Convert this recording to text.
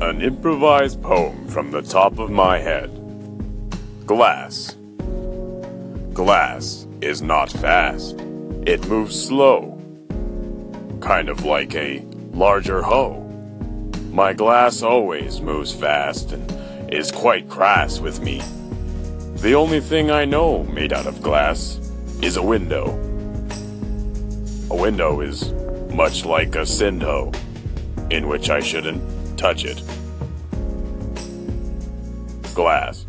An improvised poem from the top of my head. Glass. Glass is not fast. It moves slow. Kind of like a larger hoe. My glass always moves fast and is quite crass with me. The only thing I know made out of glass is a window. A window is much like a Sindho, in which I shouldn't touch it. Glass.